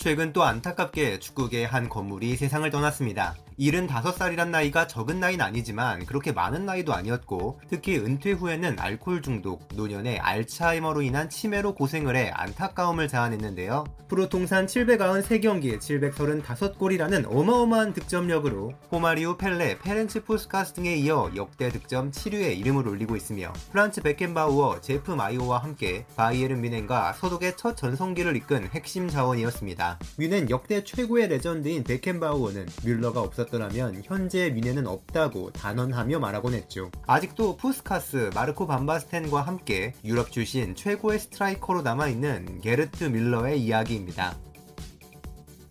최근 또 안타깝게 축구계의 한 거물이 세상을 떠났습니다. 75살이란 나이가 적은 나이는 아니지만 그렇게 많은 나이도 아니었고 특히 은퇴 후에는 알코올 중독, 노년의 알츠하이머로 인한 치매로 고생을 해 안타까움을 자아냈는데요. 프로 통산 793경기 735골이라는 어마어마한 득점력으로 호마리우 펠레, 페렌츠 푸스카스 등에 이어 역대 득점 7위에 이름을 올리고 있으며 프란츠 베켄바우어, 제프 마이어와 함께 바이에른 뮌헨과 서독의 첫 전성기를 이끈 핵심 자원이었습니다. 뮌헨 역대 최고의 레전드인 베켄바우어는 뮬러가 없었 있었더라면 현재 뮌헨은 없다고 단언하며 말하곤 했죠. 아직도 푸스카스, 마르코 반바스텐과 함께 유럽 출신 최고의 스트라이커로 남아있는 게르트 밀러의 이야기입니다.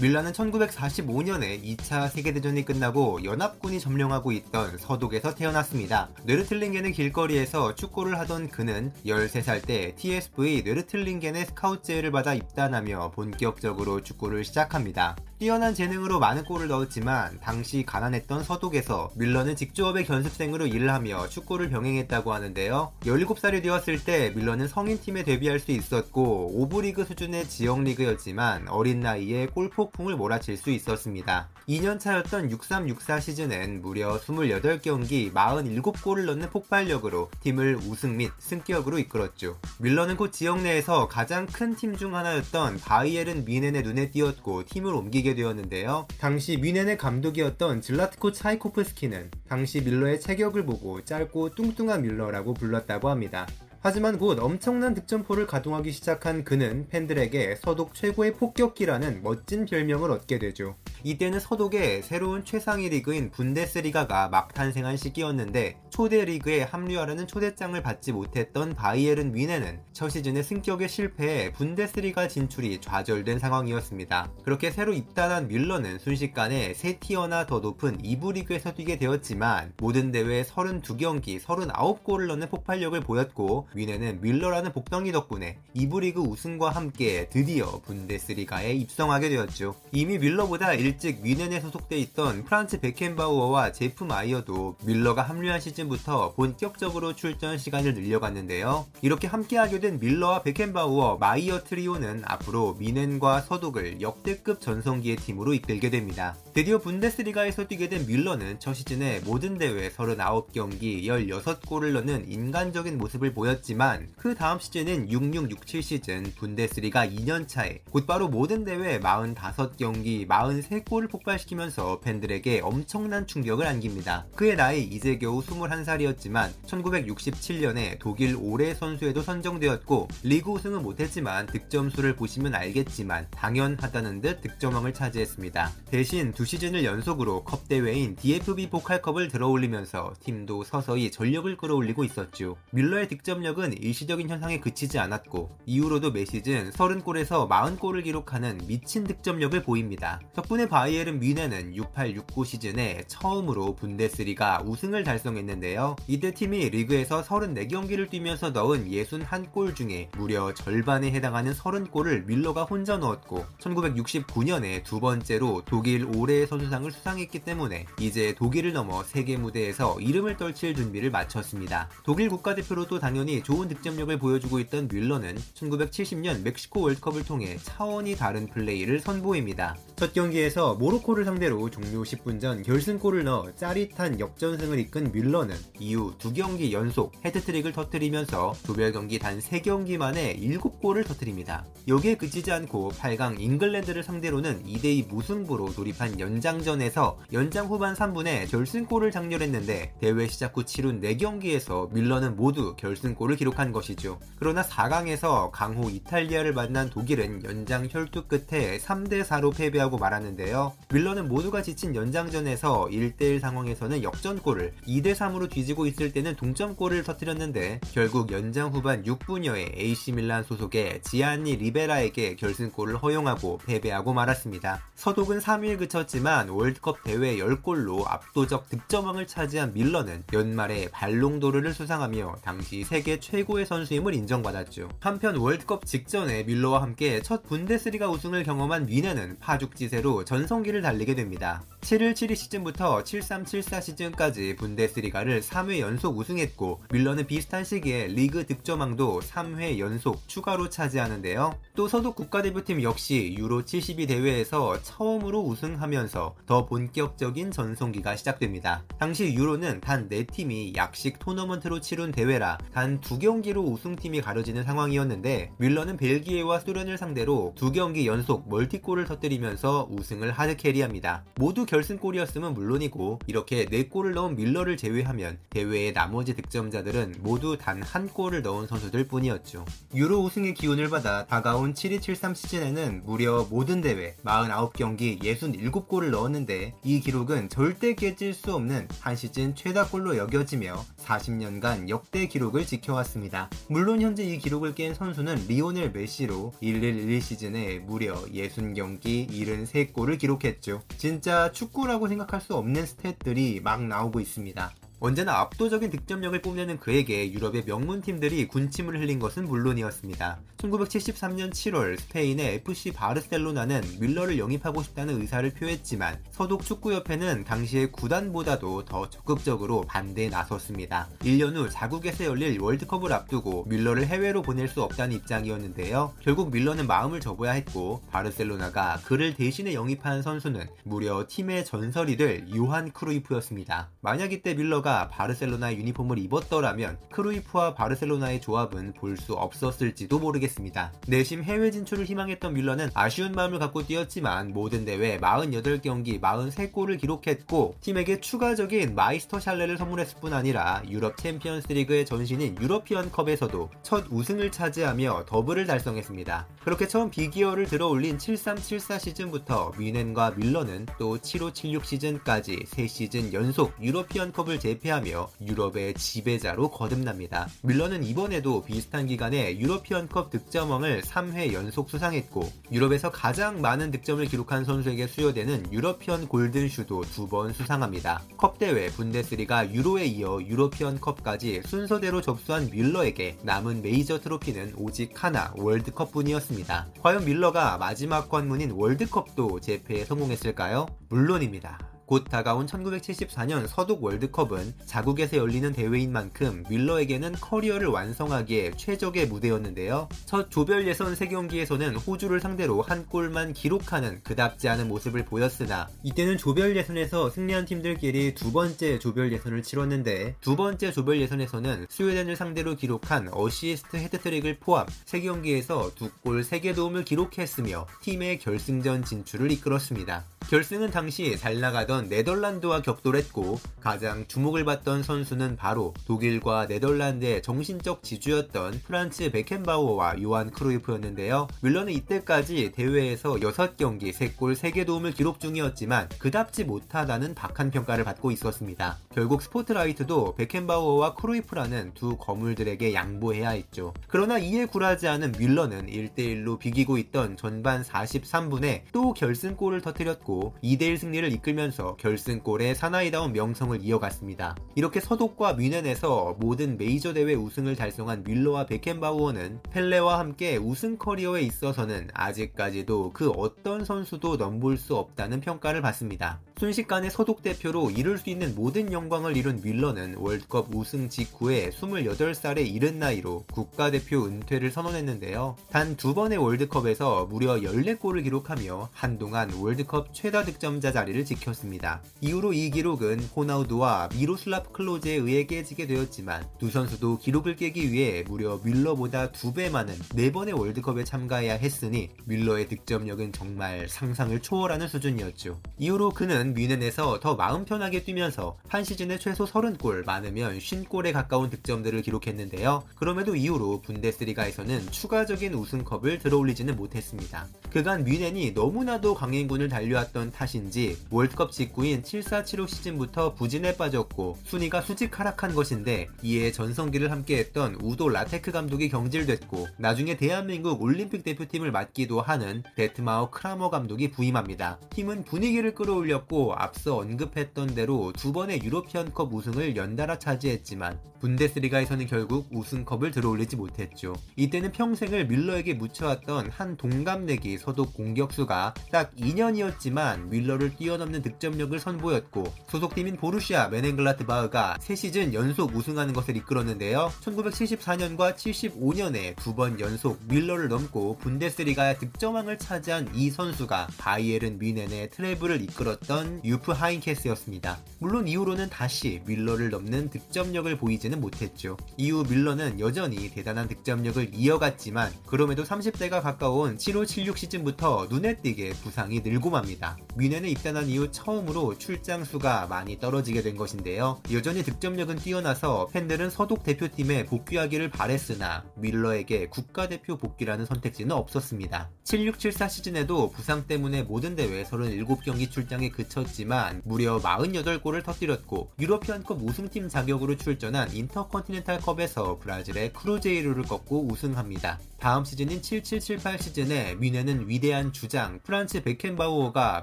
밀러는 1945년에 2차 세계대전이 끝나고 연합군이 점령하고 있던 서독에서 태어났습니다. 뇌르틀링겐의 길거리에서 축구를 하던 그는 13살 때 TSV 뇌르틀링겐의 스카우트 제의를 받아 입단하며 본격적으로 축구를 시작합니다. 뛰어난 재능으로 많은 골을 넣었지만 당시 가난했던 서독에서 밀러는 직조업의 견습생으로 일을 하며 축구를 병행했다고 하는데요. 17살이 되었을 때 밀러는 성인팀에 데뷔할 수 있었고 5부 리그 수준의 지역리그였지만 어린 나이에 골폭풍을 몰아칠 수 있었습니다. 2년 차였던 63-64 시즌엔 무려 28경기 47골을 넣는 폭발력으로 팀을 우승 및 승격으로 이끌었죠. 밀러는 곧 지역 내에서 가장 큰 팀 중 하나였던 바이에른 미넨의 눈에 띄었고 팀을 옮기 게 되었는데요. 당시 미넨의 감독이었던 질라트코 차이코프스키는 당시 밀러의 체격을 보고 짧고 뚱뚱한 밀러라고 불렀다고 합니다. 하지만 곧 엄청난 득점포를 가동하기 시작한 그는 팬들에게 서독 최고의 폭격기라는 멋진 별명을 얻게 되죠. 이때는 서독의 새로운 최상위 리그인 분데스리가가 막 탄생한 시기였는데 초대 리그에 합류하려는 초대장을 받지 못했던 바이에른 뮌헨은 첫 시즌의 승격에 실패해 분데스리가 진출이 좌절된 상황이었습니다. 그렇게 새로 입단한 뮬러는 순식간에 세 tier나 더 높은 2부 리그에서 뛰게 되었지만 모든 대회 32경기 39골을 넣는 폭발력을 보였고 뮌헨은 뮬러라는 복덩이 덕분에 2부 리그 우승과 함께 드디어 분데스리가에 입성하게 되었죠. 이미 뮬러보다 일찍 뮌헨에 소속돼 있던 프란츠 베켄바우어와 제프 마이어도 밀러가 합류한 시즌부터 본격적으로 출전 시간을 늘려갔는데요. 이렇게 함께하게 된 밀러와 베켄바우어, 마이어 트리오는 앞으로 뮌헨과 서독을 역대급 전성기의 팀으로 이끌게 됩니다. 드디어 분데스리가에서 뛰게 된 밀러는 첫 시즌에 모든 대회 39경기 16골을 넣는 인간적인 모습을 보였지만 그 다음 시즌은 6667 시즌 분데스리가 2년차에 곧바로 모든 대회 45경기 43 3골을 폭발시키면서 팬들에게 엄청난 충격을 안깁니다. 그의 나이 이제 겨우 21살이었지만 1967년에 독일 올해의 선수에도 선정되었고 리그 우승은 못했지만 득점수를 보시면 알겠지만 당연하다는 듯 득점왕을 차지했습니다. 대신 두 시즌을 연속으로 컵 대회인 DFB 포칼컵을 들어올리면서 팀도 서서히 전력을 끌어올리고 있었죠. 밀러의 득점력은 일시적인 현상에 그치지 않았고 이후로도 매 시즌 30골에서 40골을 기록하는 미친 득점력을 보입니다. 덕분에 바이에른 뮌헨은 68-69 시즌에 처음으로 분데스리가 우승을 달성했는데요. 이때 팀이 리그에서 34경기를 뛰면서 넣은 61골 중에 무려 절반에 해당하는 30골을 밀러가 혼자 넣었고 1969년에 두 번째로 독일 올해 의 선수상을 수상했기 때문에 이제 독일을 넘어 세계 무대에서 이름을 떨칠 준비를 마쳤습니다. 독일 국가대표로도 당연히 좋은 득점력을 보여주고 있던 뮬러는 1970년 멕시코 월컵을 통해 차원이 다른 플레이를 선보입니다. 첫 경기에서 모로코를 상대로 종료 10분 전 결승골을 넣어 짜릿한 역전승을 이끈 뮬러는 이후 두 경기 연속 헤드트릭을 터뜨리면서 조별 경기 단 3경기 만에 7골을 터뜨립니다. 여기에 그치지 않고 8강 잉글랜드를 상대로는 2대2 무승부로 돌입한 연장전에서 연장 후반 3분에 결승골을 장렬했는데 대회 시작 후 치룬 4경기에서 뮬러는 모두 결승골을 기록한 것이죠. 그러나 4강에서 강호 이탈리아를 만난 독일은 연장 혈투 끝에 3대4로 패배하고 말았는데요. 밀러는 모두가 지친 연장전에서 1대1 상황에서는 역전골을 2대3으로 뒤지고 있을 때는 동점골을 터뜨렸는데 결국 연장 후반 6분여에 AC 밀란 소속의 지안니 리베라에게 결승골을 허용하고 패배하고 말았습니다. 서독은 3위에 그 쳤지만 월드컵 대회 10골로 압도적 득점왕을 차지한 밀러는 연말에 발롱도르를 수상하며 당시 세계 최고의 선수임을 인정받았죠. 한편 월드컵 직전에 밀러와 함께 첫 분데스리가 우승을 경험한 위네는 파죽지세로 전성기를 달리게 됩니다. 7172 시즌부터 7374 시즌까지 분데스리가를 3회 연속 우승했고 밀러는 비슷한 시기에 리그 득점왕도 3회 연속 추가로 차지하는데요. 또 서독 국가대표팀 역시 유로 72 대회에서 처음으로 우승하면 서 더 본격적인 전성기가 시작됩니다. 당시 유로는 단 4팀이 약식 토너먼트로 치룬 대회라 단 2경기로 우승팀이 가려지는 상황이었는데 밀러는 벨기에와 소련을 상대로 2경기 연속 멀티골을 터뜨리면서 우승을 하드캐리합니다. 모두 결승골이었음은 물론이고 이렇게 4골을 넣은 밀러를 제외하면 대회의 나머지 득점자들은 모두 단 한 골을 넣은 선수들 뿐이었죠. 유로 우승의 기운을 받아 다가온 7273 시즌에는 무려 모든 대회 49경기 67골 을 넣었는데 이 기록은 절대 깨질 수 없는 한 시즌 최다골로 여겨지며 40년간 역대 기록을 지켜왔습니다. 물론 현재 이 기록을 깬 선수는 리오넬 메시로 1111 시즌에 무려 60경기 73골을 기록했죠. 진짜 축구라고 생각할 수 없는 스탯들이 막 나오고 있습니다. 언제나 압도적인 득점력을 뽐내는 그에게 유럽의 명문팀들이 군침을 흘린 것은 물론이었습니다. 1973년 7월 스페인의 FC 바르셀로나는 밀러를 영입하고 싶다는 의사를 표했지만 서독 축구협회는 당시의 구단보다도 더 적극적으로 반대에 나섰습니다. 1년 후 자국에서 열릴 월드컵을 앞두고 밀러를 해외로 보낼 수 없다는 입장이었는데요. 결국 밀러는 마음을 접어야 했고 바르셀로나가 그를 대신해 영입한 선수는 무려 팀의 전설이 될 요한 크루이프였습니다. 만약 이때 밀러 가 바르셀로나의 유니폼을 입었더라면 크루이프와 바르셀로나의 조합은 볼 수 없었을지도 모르겠습니다. 내심 해외 진출을 희망했던 밀러는 아쉬운 마음을 갖고 뛰었지만 모든 대회 48경기 43골을 기록했고 팀에게 추가적인 마이스터샬레를 선물했을 뿐 아니라 유럽 챔피언스 리그의 전신인 유러피언 컵에서도 첫 우승을 차지하며 더블을 달성했습니다. 그렇게 처음 빅이어를 들어올린 7374 시즌부터 뮌헨과 밀러는 또 7576 시즌까지 3시즌 연속 유러피언 컵을 제 패하며 유럽의 지배자로 거듭납니다. 밀러는 이번에도 비슷한 기간에 유러피언컵 득점왕을 3회 연속 수상했고 유럽에서 가장 많은 득점을 기록한 선수에게 수여되는 유러피언 골든슈도 두 번 수상합니다. 컵 대회 분데스리가 유로에 이어 유러피언 컵까지 순서대로 접수한 밀러에게 남은 메이저 트로피는 오직 하나 월드컵뿐이었습니다. 과연 밀러가 마지막 관문인 월드컵도 제패에 성공했을까요? 물론입니다. 곧 다가온 1974년 서독 월드컵은 자국에서 열리는 대회인 만큼 밀러에게는 커리어를 완성하기에 최적의 무대였는데요. 첫 조별 예선 3경기에서는 호주를 상대로 한 골만 기록하는 그답지 않은 모습을 보였으나 이때는 조별 예선에서 승리한 팀들끼리 두 번째 조별 예선을 치렀는데 두 번째 조별 예선에서는 스웨덴을 상대로 기록한 어시스트 해트트릭을 포함 3경기에서 두 골 3개 도움을 기록했으며 팀의 결승전 진출을 이끌었습니다. 결승은 당시 잘 나가던 네덜란드와 격돌했고 가장 주목을 받던 선수는 바로 독일과 네덜란드의 정신적 지주였던 프란츠 베켄바우어와 요한 크루이프였는데요. 뮐러는 이때까지 대회에서 6경기 3골 3개 도움을 기록 중이었지만 그답지 못하다는 박한 평가를 받고 있었습니다. 결국 스포트라이트도 베켄바우어와 크루이프라는 두 거물들에게 양보해야 했죠. 그러나 이에 굴하지 않은 뮐러는 1대1로 비기고 있던 전반 43분에 또 결승골을 터뜨렸고 했고 2대1 승리를 이끌면서 결승골의 사나이다운 명성을 이어갔습니다. 이렇게 서독과 뮌헨에서 모든 메이저 대회 우승을 달성한 뮐러와 베켄바우어는 펠레와 함께 우승 커리어에 있어서는 아직까지도 그 어떤 선수도 넘볼 수 없다는 평가를 받습니다. 순식간에 서독 대표로 이룰 수 있는 모든 영광을 이룬 윌러는 월드컵 우승 직후에 28살의 이른 나이로 국가대표 은퇴를 선언했는데요. 단 두 번의 월드컵에서 무려 14골을 기록하며 한동안 월드컵 최다 득점자 자리를 지켰습니다. 이후로 이 기록은 호나우드와 미로슬랍 클로즈에 의해 깨지게 되었지만 두 선수도 기록을 깨기 위해 무려 윌러보다 두 배 많은 4번의 월드컵에 참가해야 했으니 윌러의 득점력은 정말 상상을 초월하는 수준이었죠. 이후로 그는 는 뮌헨에서 더 마음 편하게 뛰면서 한 시즌에 최소 30골, 많으면 50골에 가까운 득점들을 기록했는데요. 그럼에도 이후로 분데스리가에서는 추가적인 우승컵을 들어올리지는 못했습니다. 그간 뮌헨이 너무나도 강행군을 달려왔던 탓인지 월드컵 직후인 7475 시즌부터 부진에 빠졌고 순위가 수직 하락한 것인데 이에 전성기를 함께했던 우도 라텍 감독이 경질됐고 나중에 대한민국 올림픽 대표팀을 맡기도 하는 데트마어 크라머 감독이 부임합니다. 팀은 분위기를 끌어올렸고 없고 앞서 언급했던 대로 두 번의 유로피언컵 우승을 연달아 차지했지만 분데스리가에서는 결국 우승컵을 들어올리지 못했죠. 이때는 평생을 뮐러에게 묻혀왔던 한 동갑내기 서독 공격수가 딱 2년이었지만 뮐러를 뛰어넘는 득점력을 선보였고 소속팀인 보루시아 묀헨글라트바흐가 3시즌 연속 우승하는 것을 이끌었는데요. 1974년과 75년에 두 번 연속 밀러를 넘고 분데스리가 득점왕을 차지한 이 선수가 바이에른 뮌헨의 트래블을 이끌었던 유프 하인케스였습니다. 물론 이후로는 다시 밀러를 넘는 득점력을 보이지는 못했죠. 이후 밀러는 여전히 대단한 득점력을 이어갔지만 그럼에도 30대가 가까운 7576 시즌부터 눈에 띄게 부상이 늘고 맙니다. 뮌헨에 입단한 이후 처음으로 출장 수가 많이 떨어지게 된 것인데요. 여전히 득점력은 뛰어나서 팬들은 서독 대표팀에 복귀하기를 바랬으나 밀러에게 국가대표 복귀라는 선택지는 없었습니다. 7674 시즌에도 부상 때문에 모든 대회 37경기 출장에 그쳤 지만 무려 48골을 터뜨렸고 유로피언컵 우승팀 자격으로 출전한 인터컨티넨탈컵에서 브라질의 크루제이로를 꺾고 우승합니다. 다음 시즌인 7778 시즌에 뮌헨은 위대한 주장 프란츠 베켄바우어가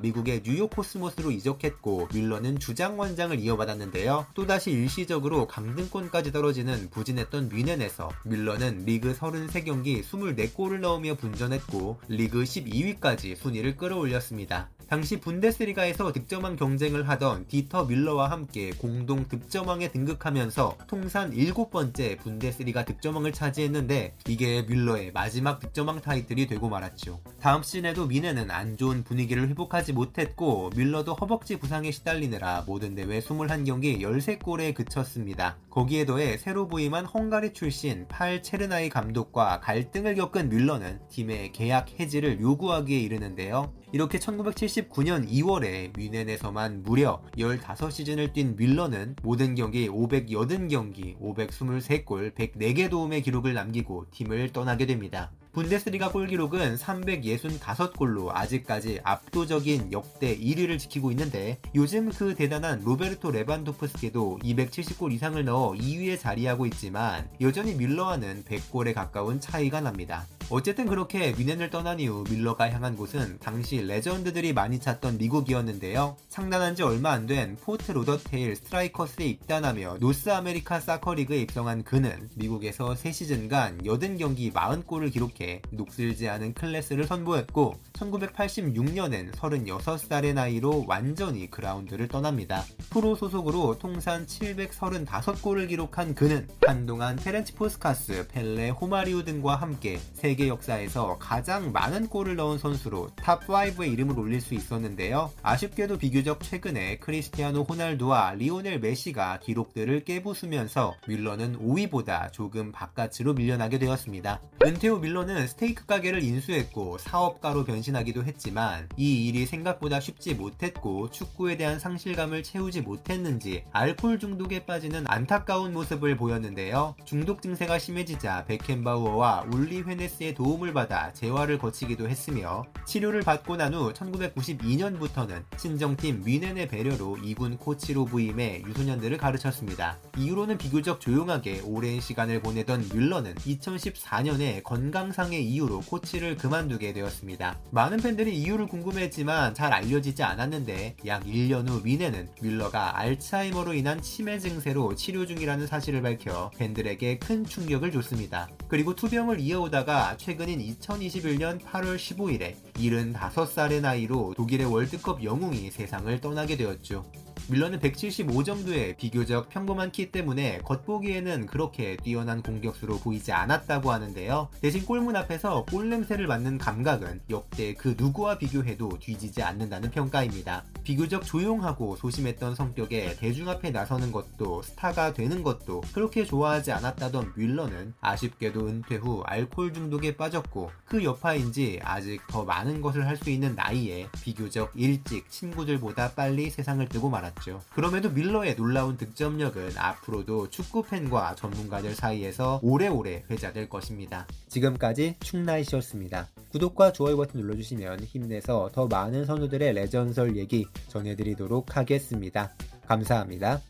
미국의 뉴욕 코스모스로 이적했고 뮐러는 주장 완장을 이어받았는데요. 또다시 일시적으로 강등권까지 떨어지는 부진했던 뮌헨에서 뮐러는 리그 33경기 24골을 넣으며 분전했고 리그 12위까지 순위를 끌어올렸습니다. 당시 분데스리가에서 득점왕 경쟁을 하던 디터 뮐러와 함께 공동 득점왕에 등극하면서 통산 7번째 분데스리가 득점왕을 차지했는데 이게 뮐러의 마지막 득점왕 타이틀이 되고 말았죠. 다음 시즌에도 미네는 안 좋은 분위기를 회복하지 못했고 밀러도 허벅지 부상에 시달리느라 모든 대회 21경기 13골에 그쳤습니다. 거기에 더해 새로 부임한 헝가리 출신 팔 체르나이 감독과 갈등을 겪은 밀러는 팀의 계약 해지를 요구하기에 이르는데요. 이렇게 1979년 2월에 뮌헨에서만 무려 15시즌을 뛴 밀러는 모든 경기 580경기, 523골, 104개 도움의 기록을 남기고 팀을 떠나게 됩니다. 분데스리가 골 기록은 365골로 아직까지 압도적인 역대 1위를 지키고 있는데 요즘 그 대단한 로베르토 레반도프스케도 270골 이상을 넣어 2위에 자리하고 있지만 여전히 뮐러와는 100골에 가까운 차이가 납니다. 어쨌든 그렇게 뮌헨을 떠난 이후 뮐러가 향한 곳은 당시 레전드들이 많이 찾던 미국이었는데요. 창단한 지 얼마 안 된 포트 로더데일 스트라이커스에 입단하며 노스 아메리카 사커리그에 입성한 그는 미국에서 3시즌간 80경기 40골을 기록해 녹슬지 않은 클래스를 선보였고 1986년엔 36살의 나이로 완전히 그라운드를 떠납니다. 프로 소속으로 통산 735골을 기록한 그는 한동안 페렌츠 푸스카스, 펠레, 호마리우 등과 함께 세계 세계 역사에서 가장 많은 골을 넣은 선수로 top5에 이름을 올릴 수 있었는데요. 아쉽게도 비교적 최근에 크리스티아노 호날두와 리오넬 메시가 기록들을 깨부수면서 뮐러는 5위보다 조금 바깥으로 밀려나게 되었습니다. 은퇴 후 뮐러는 스테이크 가게를 인수했고 사업가로 변신하기도 했지만 이 일이 생각보다 쉽지 못했고 축구에 대한 상실감을 채우지 못했는지 알코올 중독에 빠지는 안타까운 모습을 보였는데요. 중독 증세가 심해지자 베켄바우어와 울리 회네스의 도움을 받아 재활을 거치기도 했으며 치료를 받고 난 후 1992년부터는 친정팀 뮌헨의 배려로 2군 코치로 부임해 유소년들을 가르쳤습니다. 이후로는 비교적 조용하게 오랜 시간을 보내던 뮐러는 2014년에 건강상의 이유로 코치를 그만두게 되었습니다. 많은 팬들이 이유를 궁금해했지만 잘 알려지지 않았는데 약 1년 후 뮌헨은 뮬러가 알츠하이머로 인한 치매 증세로 치료 중이라는 사실을 밝혀 팬들에게 큰 충격을 줬습니다. 그리고 투병을 이어오다가 최근인 2021년 8월 15일에 75살의 나이로 독일의 월드컵 영웅이 세상을 떠나게 되었죠. 밀러는 175 정도의 비교적 평범한 키 때문에 겉보기에는 그렇게 뛰어난 공격수로 보이지 않았다고 하는데요. 대신 골문 앞에서 골 냄새를 맡는 감각은 역대 그 누구와 비교해도 뒤지지 않는다는 평가입니다. 비교적 조용하고 소심했던 성격에 대중 앞에 나서는 것도 스타가 되는 것도 그렇게 좋아하지 않았다던 뮬러는 아쉽게도 은퇴 후 알코올 중독에 빠졌고 그 여파인지 아직 더 많은 것을 할 수 있는 나이에 비교적 일찍 친구들보다 빨리 세상을 뜨고 말았죠. 있었죠. 그럼에도 밀러의 놀라운 득점력은 앞으로도 축구팬과 전문가들 사이에서 오래오래 회자될 것입니다. 지금까지 충나이시였습니다. 구독과 좋아요 버튼 눌러주시면 힘내서 더 많은 선수들의 레전설 얘기 전해드리도록 하겠습니다. 감사합니다.